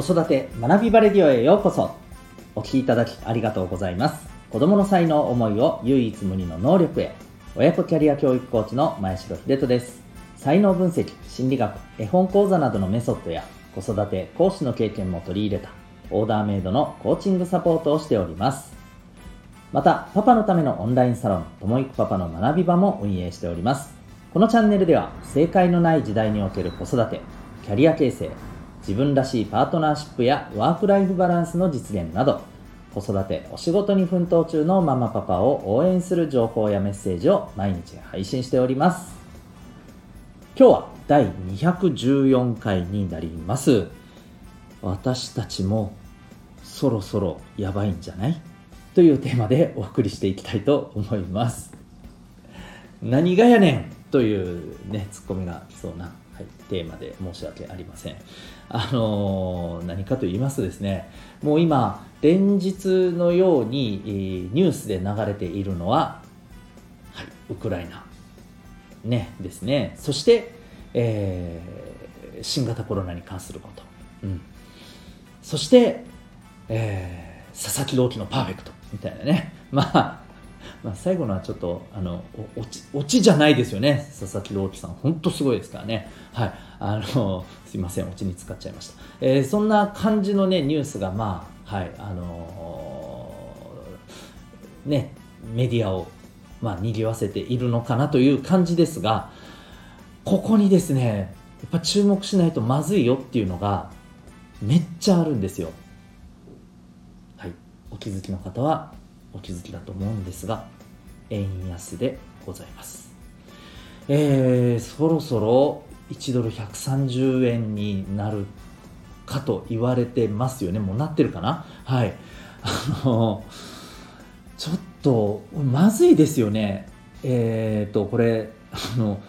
子育て学びバレディオへようこそ。お聞きいただきありがとうございます。子供の才能思いを唯一無二の能力へ。親子キャリア教育コーチの前城秀人です。才能分析心理学絵本講座などのメソッドや子育て講師の経験も取り入れたオーダーメイドのコーチングサポートをしております。またパパのためのオンラインサロンともいくパパの学び場も運営しております。このチャンネルでは正解のない時代における子育てキャリア形成自分らしいパートナーシップやワークライフバランスの実現など子育てお仕事に奮闘中のママパパを応援する情報やメッセージを毎日配信しております。今日は第214回になります。私たちもそろそろやばいんじゃない？というテーマでお送りしていきたいと思います。何がやねん？というねツッコミが来そうな、テーマで申し訳ありませんあの、何かと言いますとですね、もう今、連日のように、ニュースで流れているのは、はい、ウクライナ、ね、ですね。そして、えー、新型コロナに関すること。うん、そして、えー、佐々木朗希のパーフェクトみたいなね。まあ、まあ、最後のはちょっとあの落ち落ちじゃないですよね、佐々木朗希さん、本当すごいですからね、はい、あのすいません、落ちに使っちゃいました、えー、そんな感じの、ね、ニュースが、まあはい。あのー、ね、メディアを、まあ、賑わせているのかなという感じですが、ここにですね、やっぱ注目しないとまずいよっていうのが、めっちゃあるんですよ。はい、お気づきの方はお気づきだと思うんですが、円安でございます。えー、そろそろ1ドル130円になるかと言われてますよね。もうなってるかな？はい。あの、ちょっと、まずいですよね。えっ、ー、と、これ、あの、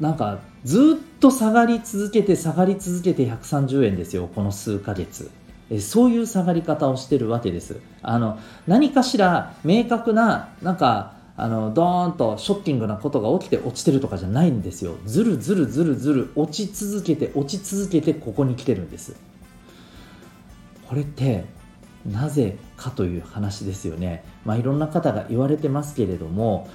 なんか、ずっと下がり続けて、下がり続けて130円ですよ。この数ヶ月。えそういう下がり方をしてるわけです。あの何かしら明確ななんかあのドーンとショッキングなことが起きて落ちてるとかじゃないんですよ。ずるずるずるずる落ち続けて落ち続けてここに来てるんです。これってなぜかという話ですよね。まあ、いろんな方が言われてますけれども、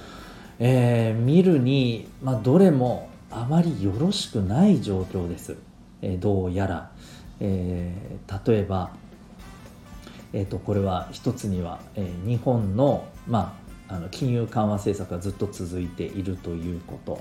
えー、見るに、まあ、どれもあまりよろしくない状況です。えー、どうやら。えー、例えば、えーと、これは一つには、えー、日本の,、まあ、あの金融緩和政策がずっと続いているということ。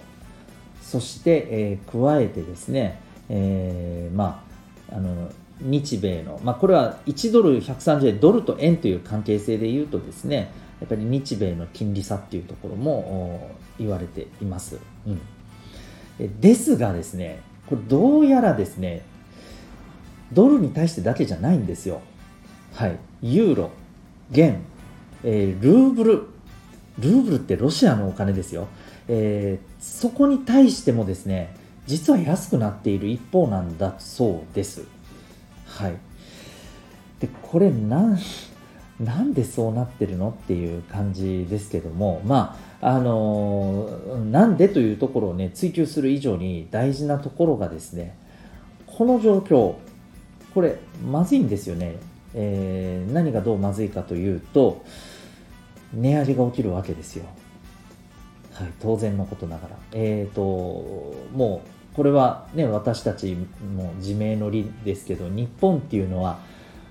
そして、えー、加えてですね、えー、まあ、あの日米の、まあ、これは1ドル130円ドルと円という関係性でいうとですねやっぱり日米の金利差っていうところも言われています、うん、ですがですねこれどうやらですねドルに対してだけじゃないんですよ。はい。ユーロ、元、えー、ルーブル。ルーブルってロシアのお金ですよ。えー、そこに対してもですね、実は安くなっている一方なんだそうです。はい。で、これなん、なんでそうなってるのっていう感じですけども、まあ、あのー、なんでというところをね、追求する以上に大事なところがですね、この状況、これまずいんですよね、えー、何がどうまずいかというと値上げが起きるわけですよ、はい、当然のことながら、えーと、もうこれは、ね、私たちも自明の理ですけど日本っていうのは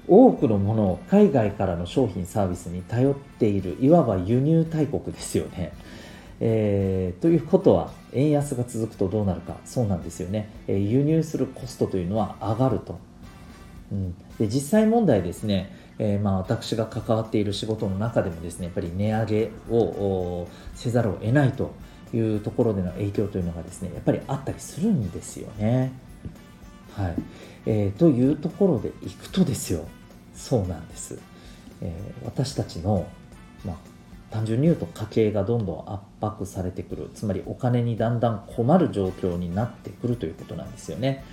多くのものを海外からの商品サービスに頼っているいわば輸入大国ですよね。えー、ということは円安が続くとどうなるかそうなんですよね、えー、輸入するコストというのは上がると。うん、で実際問題ですね、えー、まあ私が関わっている仕事の中でもですねやっぱり値上げをせざるを得ないというところでの影響というのがですねやっぱりあったりするんですよね。はい。えー、というところでいくとですよ。そうなんです、えー、私たちの、まあ、単純に言うと家計がどんどん圧迫されてくる。つまりお金にだんだん困る状況になってくるということなんですよね。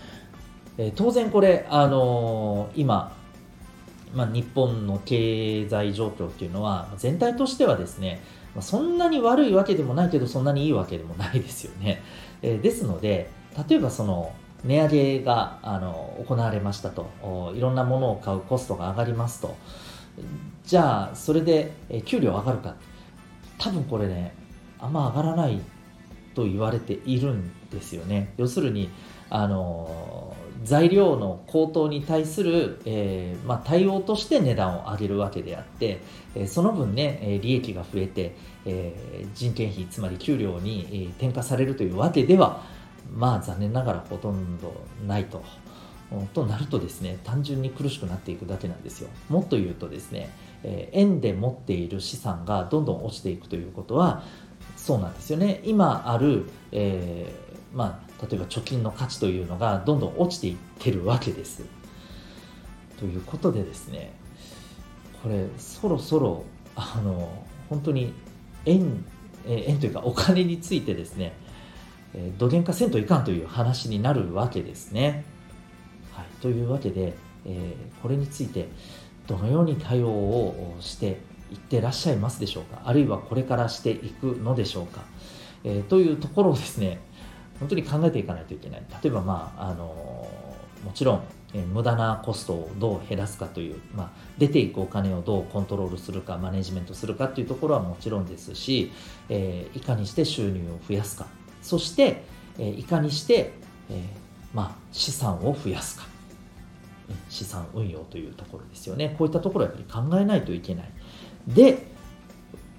えー、当然これ、あのー、今、まあ、日本の経済状況っていうのは全体としてはですね、ま、そんなに悪いわけでもないけどそんなにいいわけでもないですよね。えー、ですので例えばその値上げがあの行われましたと。いろんなものを買うコストが上がりますと。じゃあそれで給料上がるか。多分これねあんま上がらないと言われているんですよね。要するにあの材料の高騰に対する、えー、まあ、対応として値段を上げるわけであって、えその分ね利益が増えて、え人件費つまり給料に転嫁されるというわけではまあ残念ながらほとんどないと。となるとですね単純に苦しくなっていくだけなんですよもっと言うとですね、え円で持っている資産がどんどん落ちていくということはそうなんですよね今ある、えー、まあ、例えば貯金の価値というのがどんどん落ちていってるわけです。ということでですねこれそろそろあの本当に円円というかお金についてですね土源化せんといかんという話になるわけですね。はい、というわけで、えー、これについてどのように対応をしていってらっしゃいますでしょうか？あるいはこれからしていくのでしょうか、えー、というところをですね本当に考えていかないといけない。例えばまああのもちろん、えー、無駄なコストをどう減らすかという、まあ、出ていくお金をどうコントロールするかマネジメントするかというところはもちろんですし、えー、いかにして収入を増やすか。そして、えいかにして、えまあ、資産を増やすか。資産運用というところですよね。こういったところはやっぱり考えないといけない。で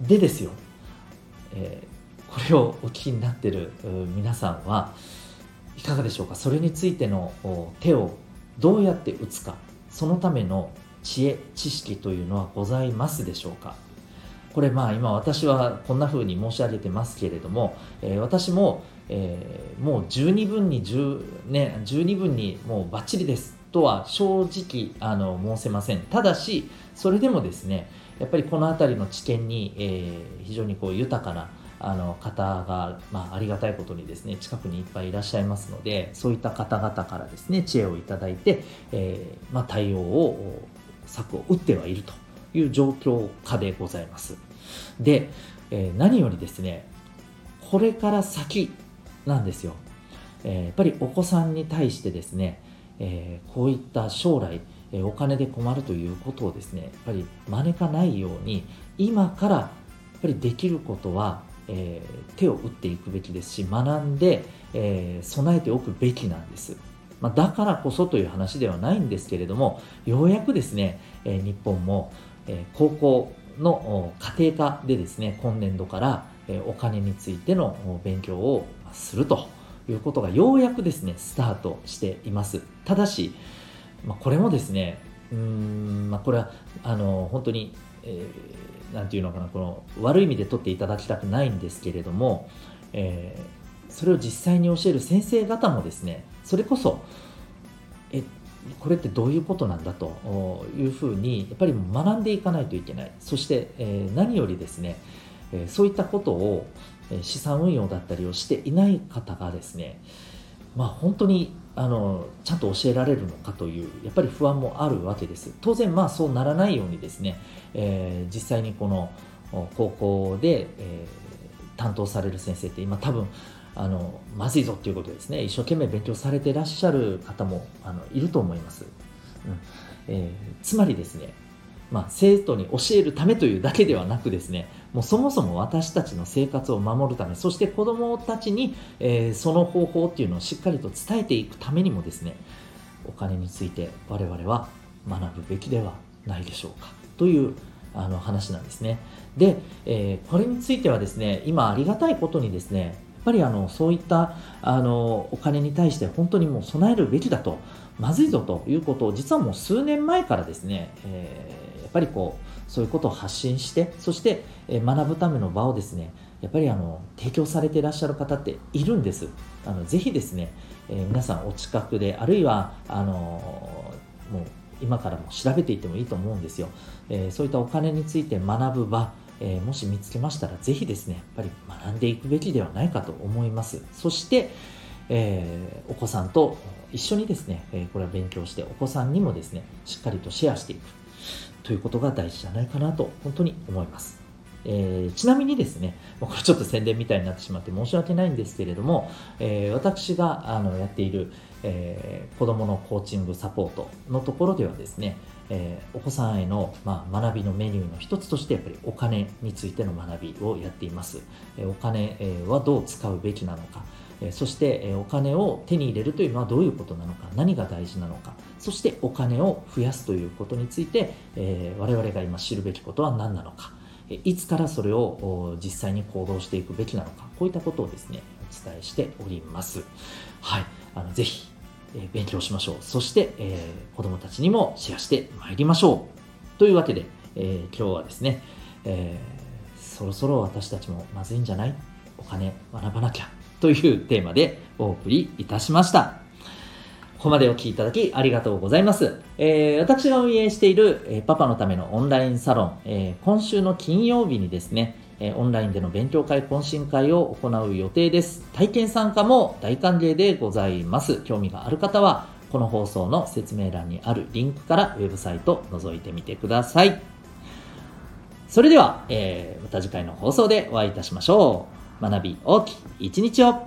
でですよ、え、これをお聞きになってる皆さんはいかがでしょうか？それについての手をどうやって打つか？そのための知恵知識というのはございますでしょうか？これまあ今私はこんな風に申し上げてますけれども、えー、私も、えー、もう十二分に十、ね、十二分にもうバッチリですとは正直あの申せません。ただしそれでもですねやっぱりこの辺りの知見に、えー、非常にこう豊かなあの方が、まあ、ありがたいことにですね近くにいっぱいいらっしゃいますのでそういった方々からですね知恵をいただいて、えー、まあ、対応を策を打ってはいるという状況下でございます。で、えー、何よりですね、これから先なんですよ。えー、やっぱりお子さんに対してですね、え、こういった将来、お金で困るということをですね、やっぱり招かないように、今からやっぱりできることは、え手を打っていくべきですし、学んで、え備えておくべきなんです。まあ、だからこそという話ではないんですけれども、ようやくですね、え日本も、え高校の家庭科でですね、今年度から、えお金についての勉強をするということがようやくですね、スタートしています。ただし、まあ、これもですね、うん、まあ、これは、あの、本当に、えー、ていうのかな、この、悪い意味で取っていただきたくないんですけれども、えー、それを実際に教える先生方もですね、それこそ、え、これってどういうことなんだというふうにやっぱり学んでいかないといけない。そして、え何よりですね、えそういったことを資産運用だったりをしていない方がですねまあ本当にあのちゃんと教えられるのかというやっぱり不安もあるわけです。当然まあそうならないようにですね、えー、実際にこの高校で、えー、担当される先生って今多分あのまずいぞっていうことですね。一生懸命勉強されてらっしゃる方もあのいると思います、うん。えー、つまりですねまあ、生徒に教えるためというだけではなくですねもうそもそも私たちの生活を守るためそして子どもたちに、えー、その方法っていうのをしっかりと伝えていくためにもですねお金について我々は学ぶべきではないでしょうかというあの話なんですね。で、えー、これについてはですね今ありがたいことにですねやっぱりあのそういったあのお金に対して本当にもう備えるべきだとまずいぞということを実はもう数年前からですね、えー、やっぱりこうそういうことを発信してそして、学ぶための場をですねやっぱりあの提供されていらっしゃる方っているんです。あのぜひですね、えー、皆さんお近くであるいはあのもう今からも調べていってもいいと思うんですよ。えー、そういったお金について学ぶ場えー、もし見つけましたら、ぜひですね、やっぱり学んでいくべきではないかと思います。そして、えー、お子さんと一緒にですね、えー、これは勉強して、お子さんにもですね、しっかりとシェアしていくということが大事じゃないかなと、本当に思います。えー、ちなみにですね、これちょっと宣伝みたいになってしまって申し訳ないんですけれども、えー、私があのやっている、えー、子どものコーチングサポートのところではですね、えー、お子さんへの、まあ、学びのメニューの一つとしてやっぱりお金についての学びをやっています、え、お金、はどう使うべきなのか、えそして、えお金を手に入れるというのはどういうことなのか。何が大事なのか。そしてお金を増やすということについて、え我々が今知るべきことは何なのかいつからそれを実際に行動していくべきなのかこういったことをですねお伝えしておりますはいあのぜひえ勉強しましょう。そして、えー、子供たちにもシェアしてまいりましょう。というわけで、えー、今日はですね、えー、そろそろ私たちもまずいんじゃない？お金学ばなきゃというテーマでお送りいたしました。ここまでお聴きいただきありがとうございます。えー、私が運営している、えー、パパのためのオンラインサロン、えー、今週の金曜日にですね、えオンラインでの勉強会懇親会を行う予定です。体験参加も大歓迎でございます。興味がある方は、この放送の説明欄にあるリンクからウェブサイト覗いてみてください。それでは、えー、また次回の放送でお会いいたしましょう。学び大きい一日を